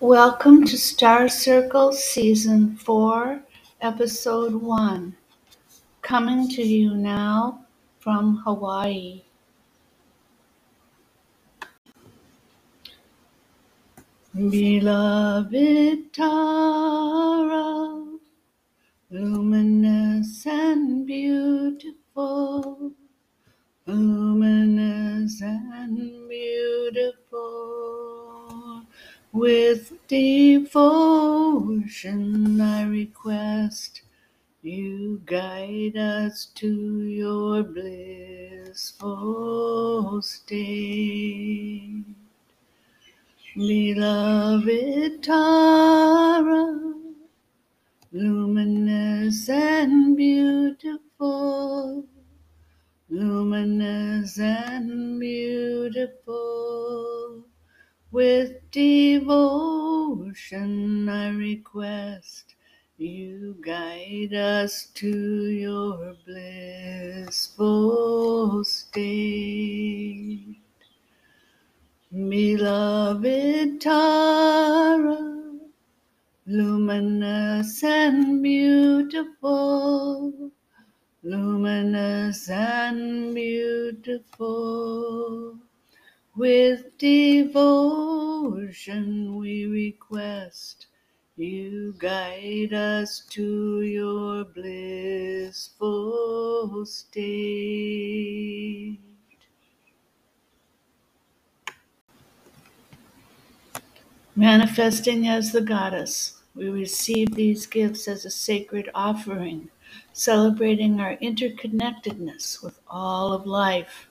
Welcome to Star Circle Season 4, Episode 1. Coming to you now from Hawaii. Beloved Tara, luminous and beautiful, luminous and beautiful. With devotion, I request you guide us to your blissful state. Beloved Tara, luminous and beautiful, luminous and beautiful. With devotion, I request you guide us to your blissful state. Beloved Tara, luminous and beautiful, luminous and beautiful. With devotion we request you guide us to your blissful state. Manifesting as the goddess, we receive these gifts as a sacred offering, celebrating our interconnectedness with all of life.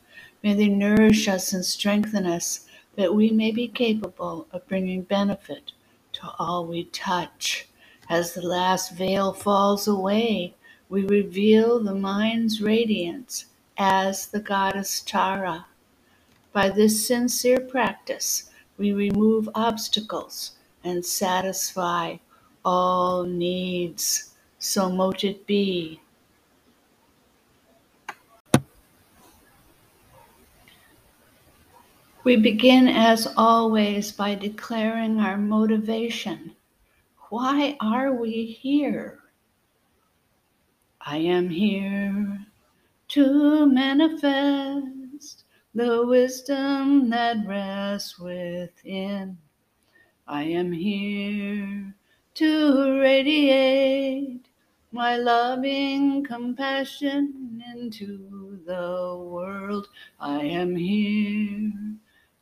May they nourish us and strengthen us that we may be capable of bringing benefit to all we touch. As the last veil falls away, we reveal the mind's radiance as the goddess Tara. By this sincere practice, we remove obstacles and satisfy all needs. So mote it be. We begin, as always, by declaring our motivation. Why are we here? I am here to manifest the wisdom that rests within. I am here to radiate my loving compassion into the world. I am here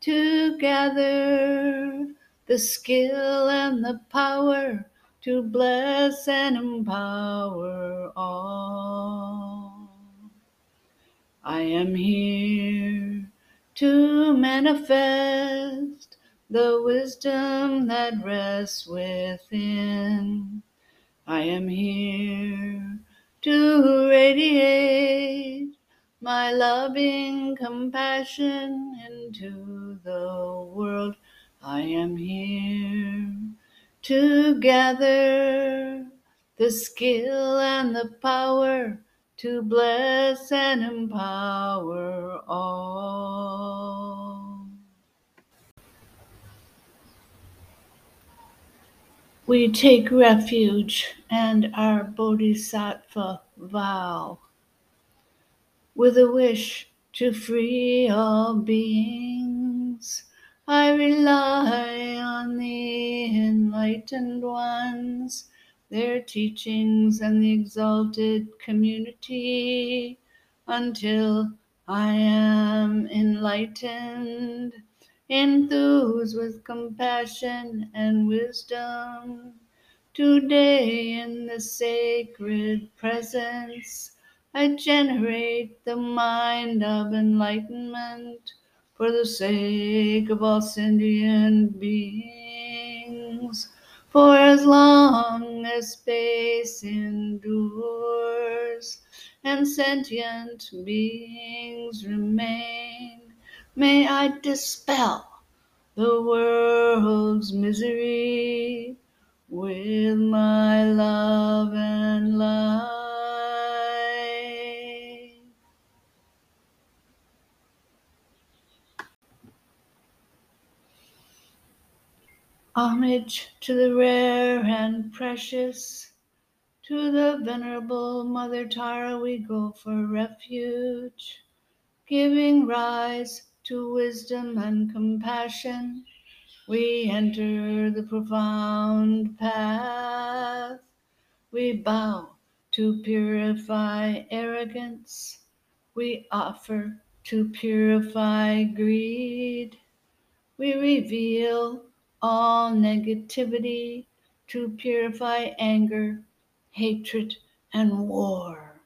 to gather the skill and the power to bless and empower all. I am here to manifest the wisdom that rests within. I am here to radiate my loving compassion into the world. I am here to gather the skill and the power to bless and empower all. We take refuge and our bodhisattva vow with a wish to free all beings. I rely on the enlightened ones, their teachings, and the exalted community until I am enlightened, enthused with compassion and wisdom. Today, in the sacred presence, I generate the mind of enlightenment for the sake of all sentient beings. For as long as space endures and sentient beings remain, may I dispel the world's misery with my love and light. Homage to the rare and precious. To the venerable Mother Tara we go for refuge, giving rise to wisdom and compassion. We enter the profound path. We bow to purify arrogance. We offer to purify greed. We reveal all negativity to purify anger, hatred, and war.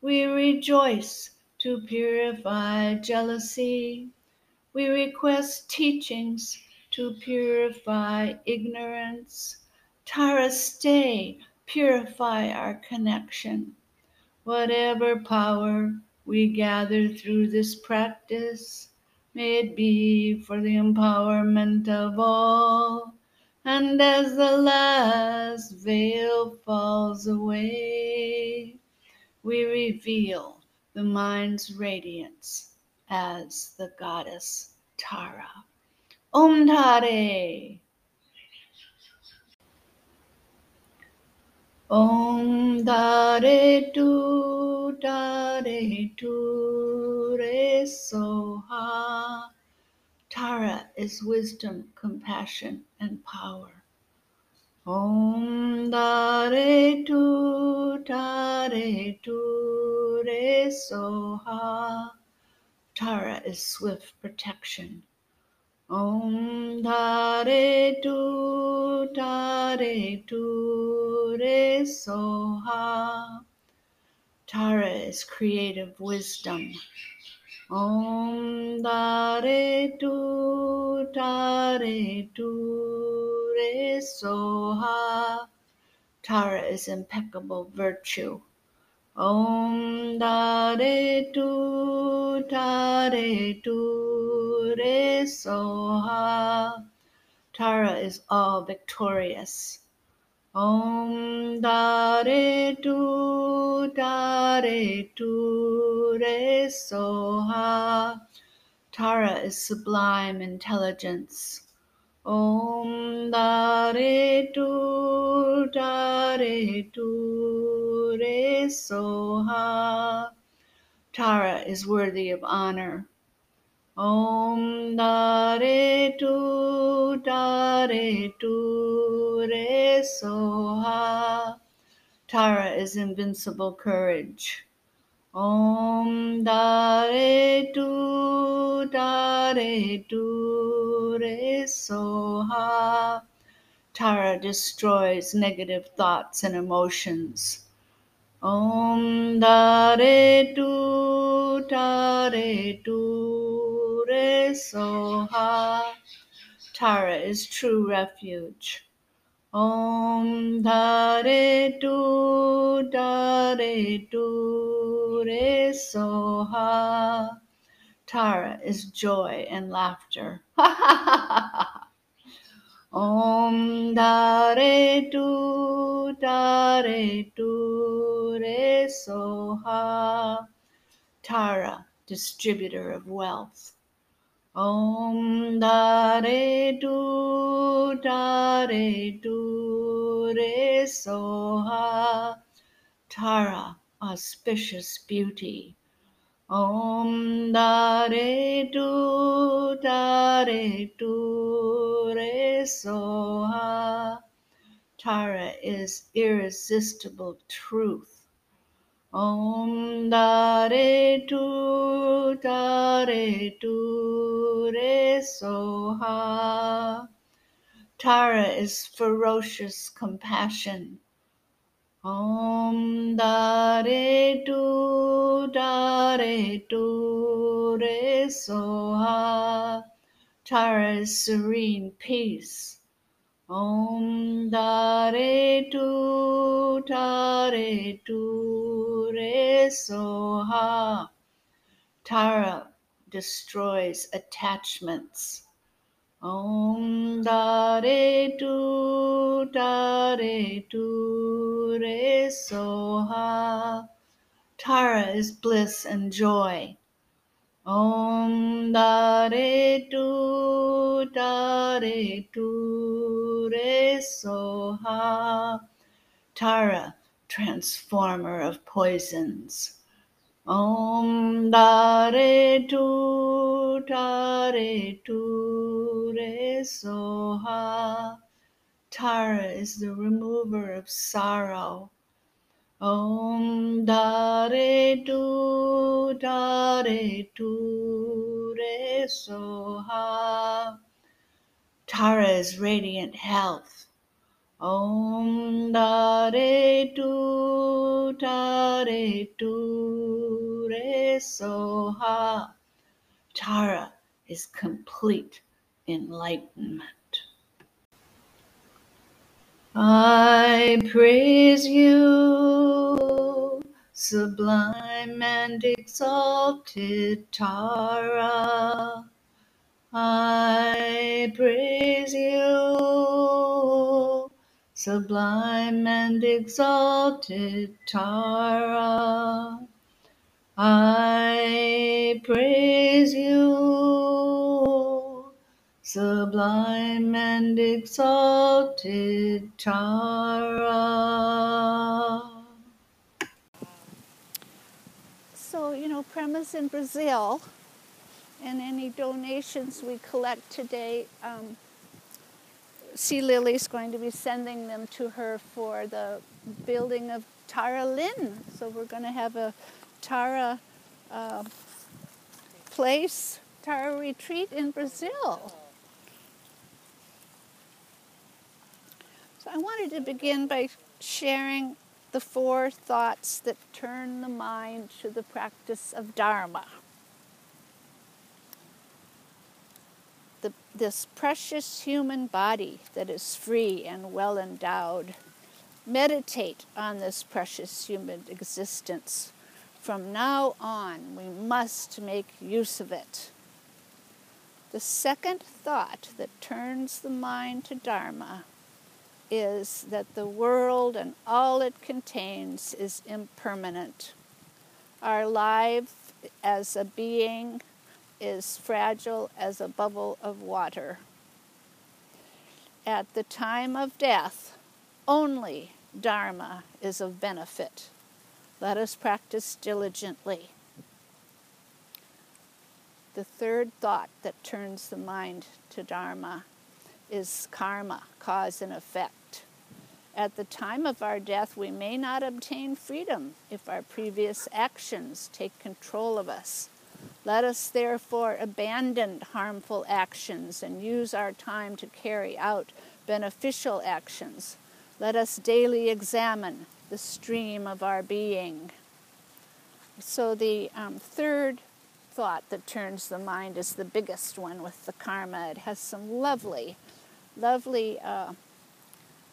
We rejoice to purify jealousy. We request teachings to purify ignorance. Tara, stay, purify our connection. Whatever power we gather through this practice, may it be for the empowerment of all. And as the last veil falls away, we reveal the mind's radiance as the goddess Tara. Om Tare. Om Tare Tu Tare Tu Re Soha. Tara is wisdom, compassion, and power. Om Tare Tu Tare Tu Re Soha. Tara is swift protection. Om Tare Tu Tare Tu Re Soha. Tara is creative wisdom. Om Tu Tare Tu Re Soha. Tara is impeccable virtue. Om Tare Tu Tare Tu Re Soha. Tara is all victorious. Om Tare Tu Tare Tu Re Soha. Tara is sublime intelligence. Om Tare Tu Tare Tu Re Soha. Tara is worthy of honor. Om Tu Tare Tu Re Soha. Tara is invincible courage. Om Tare Tu Tare Tu Re Soha. Tara destroys negative thoughts and emotions. Om Tare Tu Tare Tu Re Soha. Tara is true refuge. Om Tare Tu Tare Tu Re Soha. Tara is joy and laughter. Om Tare Tu Tare Tu Re Soha. Tara, distributor of wealth. Om Tare Tu Tare Tu Re Soha. Tara, auspicious beauty. Om Tare Tu Tare Tu Re Soha. Tara is irresistible truth. Om Tare Tu Tare Tu Re Soha. Tara is ferocious compassion. Om Tare Tu Tare Tu Re Soha. Tara is serene peace. Om Tare Tu Tare Tu Re Soha. Tara destroys attachments. Om Tare Tu Tare Tu Re Soha. Tara is bliss and joy. Om Tare Tu dare tu re soha. Tara, transformer of poisons. Om dare tu dare tu re soha. Tara is the remover of sorrow. Om dare tu dare tu re soha. Tara is radiant health. Om dare tu dare tu re soha. Tara is complete enlightenment. I praise you, sublime and exalted Tara. Sublime and exalted Tara. I praise you, sublime and exalted Tara. So, you know, Prema's in Brazil, and any donations we collect today, um, Sea Lily's going to be sending them to her for the building of Tara Lynn. So we're going to have a Tara uh, place, Tara retreat in Brazil. So I wanted to begin by sharing the four thoughts that turn the mind to the practice of Dharma. The, this precious human body that is free and well endowed. Meditate on this precious human existence. From now on, we must make use of it. The second thought that turns the mind to Dharma is that the world and all it contains is impermanent. Our life as a being is fragile as a bubble of water. At the time of death, only Dharma is of benefit. Let us practice diligently. The third thought that turns the mind to Dharma is karma, cause and effect. At the time of our death, we may not obtain freedom if our previous actions take control of us. Let us therefore abandon harmful actions and use our time to carry out beneficial actions. Let us daily examine the stream of our being. So, the um, third thought that turns the mind is the biggest one with the karma. It has some lovely lovely, uh,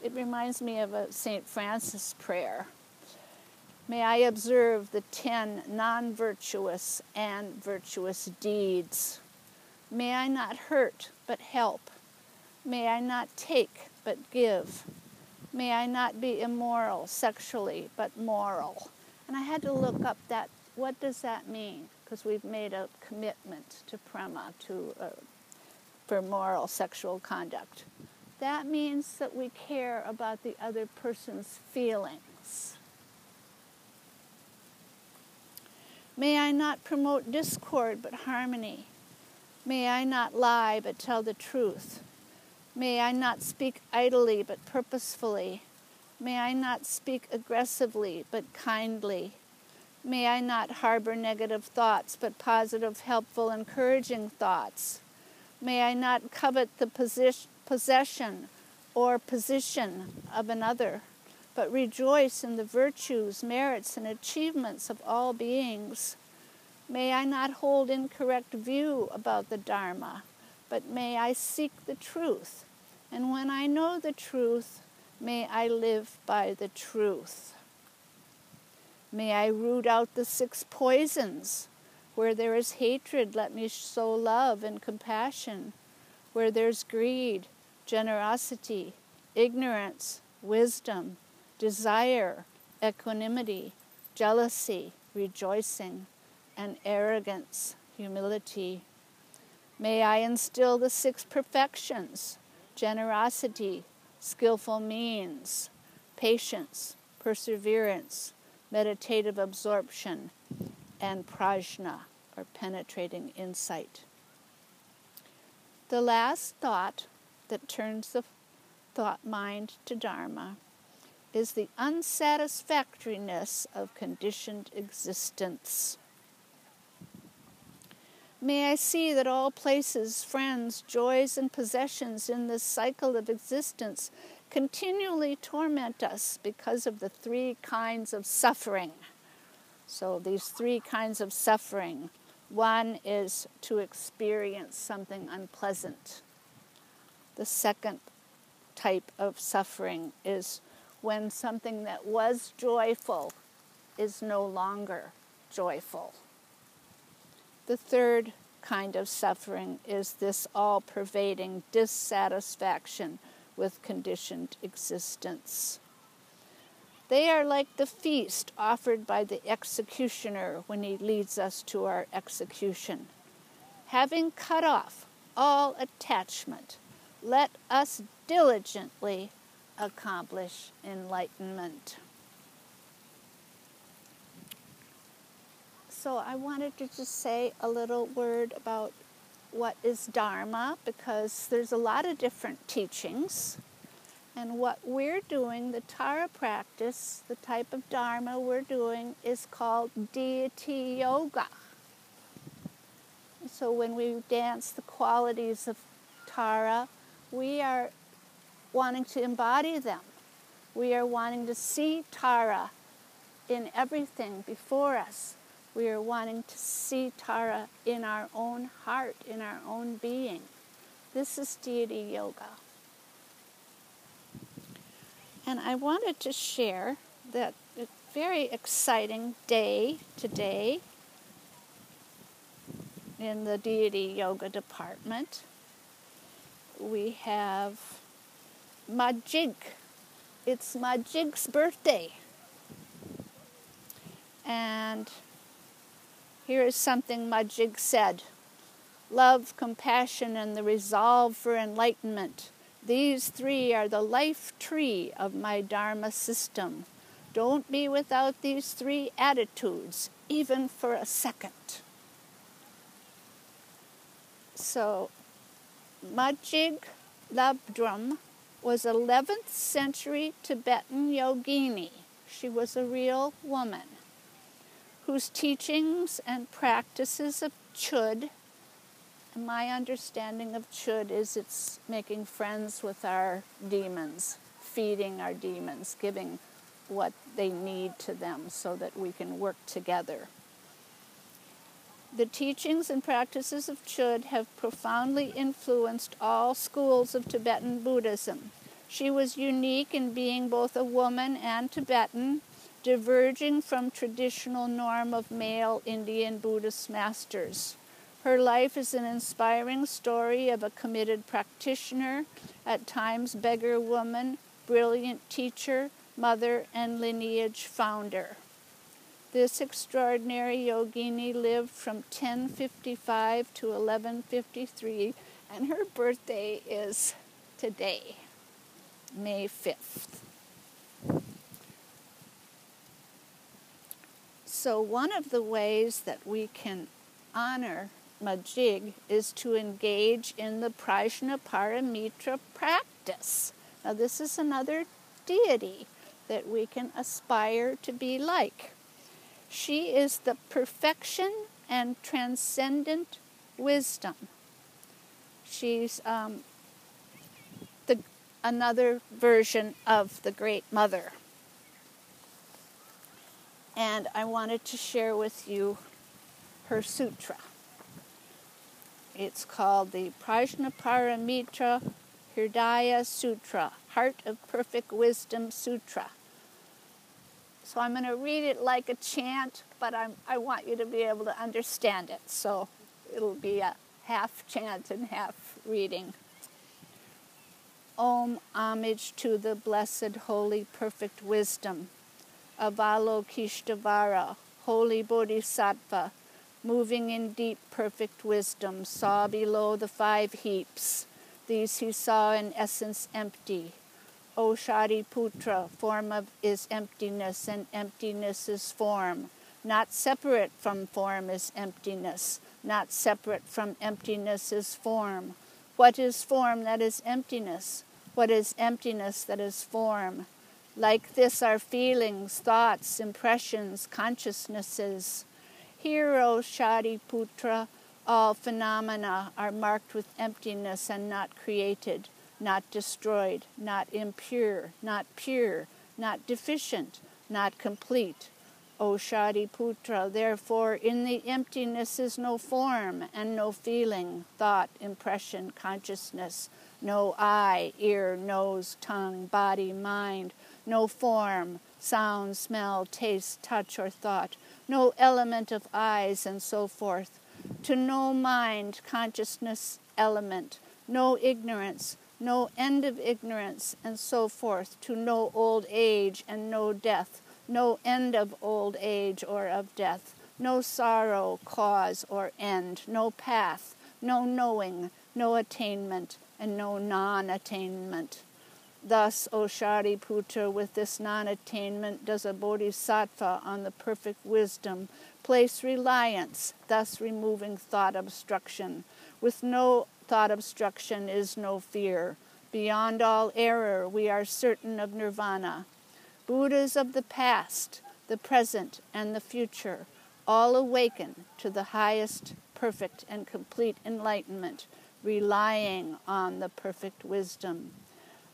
it reminds me of a St. Francis prayer. May I observe the ten non virtuous and virtuous deeds. May I not hurt but help. May I not take but give. May I not be immoral sexually but moral. And I had to look up that, what does that mean? Because we've made a commitment to Prema, to uh, for moral sexual conduct. That means that we care about the other person's feelings. May I not promote discord but harmony. May I not lie but tell the truth. May I not speak idly but purposefully. May I not speak aggressively but kindly. May I not harbor negative thoughts but positive, helpful, encouraging thoughts. May I not covet the possession or position of another, but rejoice in the virtues, merits, and achievements of all beings. May I not hold incorrect view about the Dharma, but may I seek the truth. And when I know the truth, may I live by the truth. May I root out the six poisons where there is hatred, let me sow love and compassion. Where there's greed, generosity, ignorance, wisdom, desire, equanimity, jealousy, rejoicing, and arrogance, humility. May I instill the six perfections generosity, skillful means, patience, perseverance, meditative absorption, and prajna, or penetrating insight. The last thought that turns the thought mind to Dharma is the unsatisfactoriness of conditioned existence. May I see that all places, friends, joys, and possessions in this cycle of existence continually torment us because of the three kinds of suffering. So, these three kinds of suffering one is to experience something unpleasant. The second type of suffering is when something that was joyful is no longer joyful. The third kind of suffering is this all pervading dissatisfaction with conditioned existence. They are like the feast offered by the executioner when he leads us to our execution. Having cut off all attachment, let us diligently accomplish enlightenment. So, I wanted to just say a little word about what is Dharma because there's a lot of different teachings. And what we're doing, the Tara practice, the type of Dharma we're doing, is called deity yoga. So when we dance the qualities of Tara, we are wanting to embody them. We are wanting to see Tara in everything before us. We are wanting to see Tara in our own heart, in our own being. This is deity yoga. And I wanted to share that very exciting day today in the deity yoga department. We have Machig. It's Machig's birthday. And here is something Machig said Love, compassion, and the resolve for enlightenment. These three are the life tree of my Dharma system. Don't be without these three attitudes, even for a second. So, Machig Labdrön was 11th century Tibetan yogini. She was a real woman whose teachings and practices of Chöd, and my understanding of Chöd is it's making friends with our demons, feeding our demons, giving what they need to them so that we can work together. The teachings and practices of Chöd have profoundly influenced all schools of Tibetan Buddhism. She was unique in being both a woman and Tibetan, diverging from traditional norm of male Indian Buddhist masters. Her life is an inspiring story of a committed practitioner, at times beggar woman, brilliant teacher, mother, and lineage founder. This extraordinary yogini lived from 1055 to 1153, and her birthday is today, May 5th. So, one of the ways that we can honor Machig is to engage in the Prajnaparamita practice. Now, this is another deity that we can aspire to be like. She is the perfection and transcendent wisdom. She's um, the, another version of the Great Mother. And I wanted to share with you her sutra. It's called the Prajnaparamita Hridaya Sutra, Heart of Perfect Wisdom Sutra. So I'm going to read it like a chant, but I'm, I want you to be able to understand it. So it'll be a half chant and half reading. Om, homage to the blessed, holy, perfect wisdom. Avalokiteshvara, holy bodhisattva, moving in deep, perfect wisdom, saw below the five heaps. These he saw in essence empty. O Shariputra, form of is emptiness, and emptiness is form. Not separate from form is emptiness. Not separate from emptiness is form. What is form that is emptiness? What is emptiness that is form? Like this are feelings, thoughts, impressions, consciousnesses. Here, O Shariputra, all phenomena are marked with emptiness and not created, not destroyed, not impure, not pure, not deficient, not complete. O Shariputra, therefore in the emptiness is no form and no feeling, thought, impression, consciousness, no eye, ear, nose, tongue, body, mind, no form, sound, smell, taste, touch, or thought, no element of eyes, and so forth. To no mind, consciousness, element, no ignorance, no end of ignorance, and so forth. To no old age and no death, no end of old age or of death, no sorrow, cause, or end, no path, no knowing, no attainment, and no non attainment. Thus, O Shariputra, with this non attainment does a bodhisattva on the perfect wisdom place reliance, thus removing thought obstruction. With no thought obstruction is no fear. Beyond all error, we are certain of nirvana. Buddhas of the past, the present, and the future all awaken to the highest, perfect, and complete enlightenment, relying on the perfect wisdom.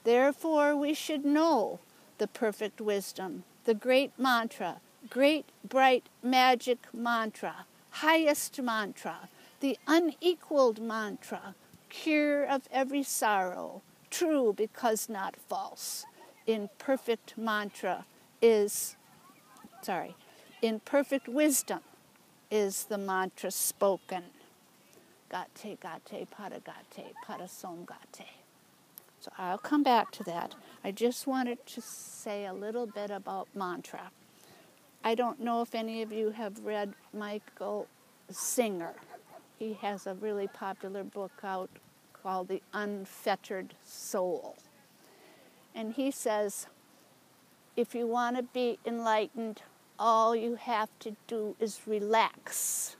Therefore, we should know the perfect wisdom, the great mantra, great, bright, magic mantra, highest mantra, the unequaled mantra, cure of every sorrow, true because not false. In perfect mantra is, sorry, in perfect wisdom is the mantra spoken. Gate, gate, paragate, parasamgate. So I'll come back to that. I just wanted to say a little bit about mantra. I don't know if any of you have read Michael Singer. He has a really popular book out called The Untethered Soul. And he says if you want to be enlightened, all you have to do is relax.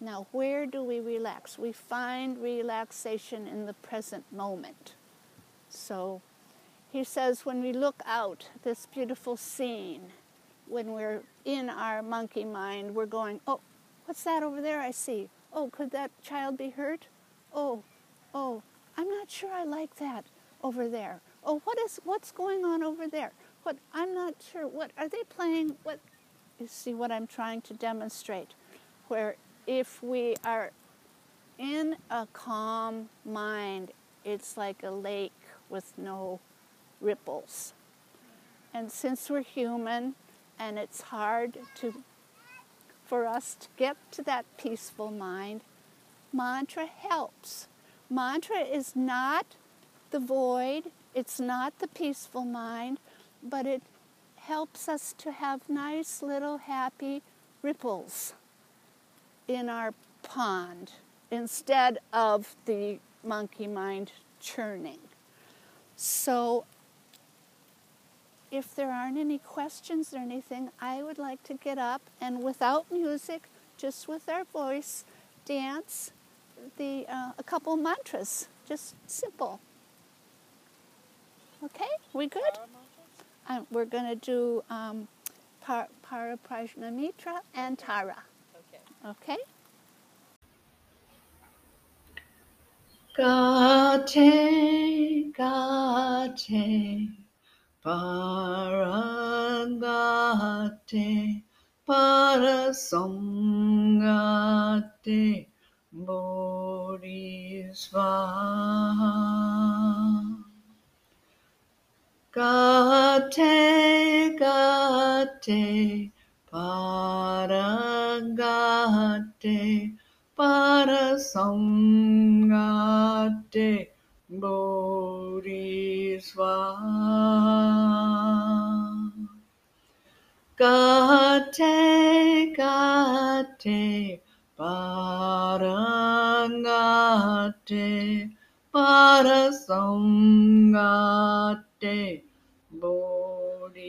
Now, where do we relax? We find relaxation in the present moment. So he says when we look out this beautiful scene, when we're in our monkey mind, we're going, oh, what's that over there I see? Oh, could that child be hurt? Oh, oh, I'm not sure I like that over there. Oh, what is what's going on over there? What I'm not sure. What are they playing? What you see what I'm trying to demonstrate? Where if we are in a calm mind, it's like a lake with no ripples. And since we're human and it's hard to for us to get to that peaceful mind, mantra helps. Mantra is not the void, it's not the peaceful mind, but it helps us to have nice little happy ripples in our pond instead of the monkey mind churning. So, if there aren't any questions or anything, I would like to get up and without music, just with our voice, dance the uh, a couple mantras, just simple. Okay, we good? Um, we're going to do um, par- Paraprajnamitra and Tara. Okay? Gate, gate, paragate, parasamgate, bodhisvaha. Gate, gate, paragate, parasamgate, bodhisvaha. Gate, gate, barangate, parasamgate, bodhisvaha.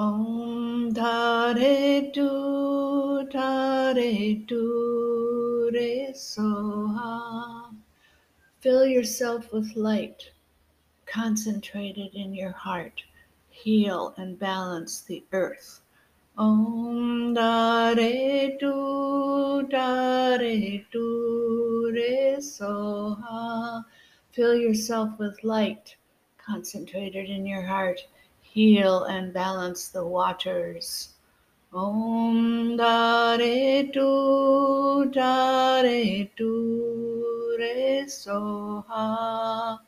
Om Tare Tu Tare Tu Re Soha. Fill yourself with light, concentrated in your heart. Heal and balance the earth. Om Tare Tu Tare Tu Re Soha. Fill yourself with light, concentrated in your heart heal and balance the waters. Om Dare Tu Dare Tu Re Soha.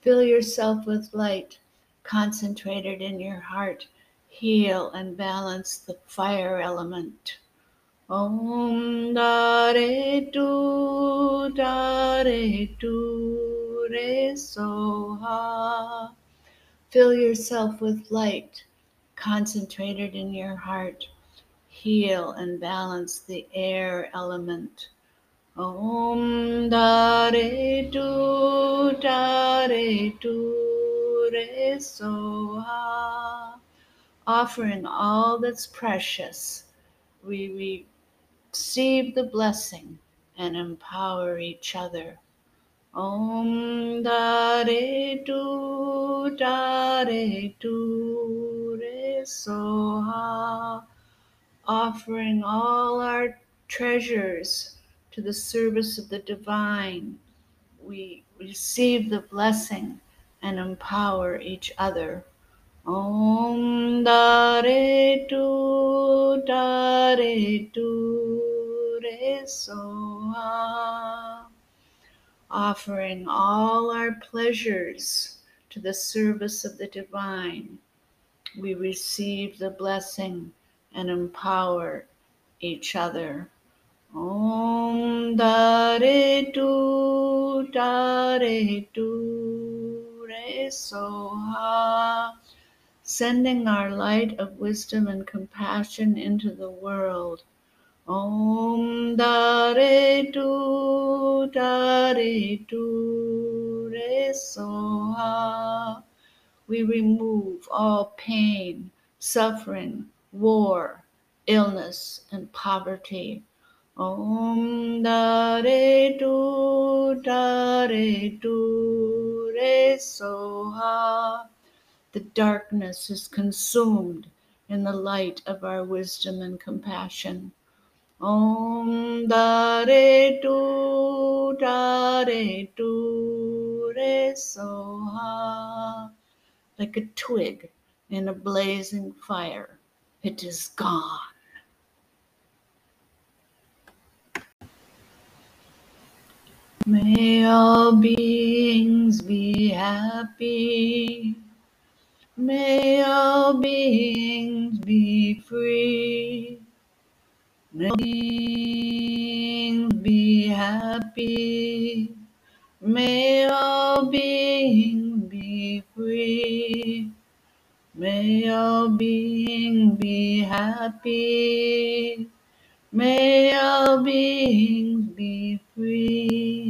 Fill yourself with light, concentrated in your heart. Heal and balance the fire element. Om Dare Tu Dare Tu Re Soha. Fill yourself with light, concentrated in your heart. Heal and balance the air element. Om Dare Tu Dare Tu Re Soha. Offering all that's precious, we receive the blessing and empower each other. Om Dare Tu Dare Tu Re Soha. Offering all our treasures to the service of the divine, we receive the blessing and empower each other. Om Dare Tu Dare Tu Re Soha offering all our pleasures to the service of the divine, we receive the blessing and empower each other. Om Dare Tu Dare Tu Re Soha. Sending our light of wisdom and compassion into the world Om Dare Tu Dare Tu Re Soha. We remove all pain, suffering, war, illness, and poverty. Om Dare Tu Dare Tu Re Soha. The darkness is consumed in the light of our wisdom and compassion. Om Dare Tu Dare Tu Re Soha. Like a twig in a blazing fire, it is gone. May all beings be happy. May all beings be free. Beings be happy. May all beings be free. May all beings be happy. May all beings be free.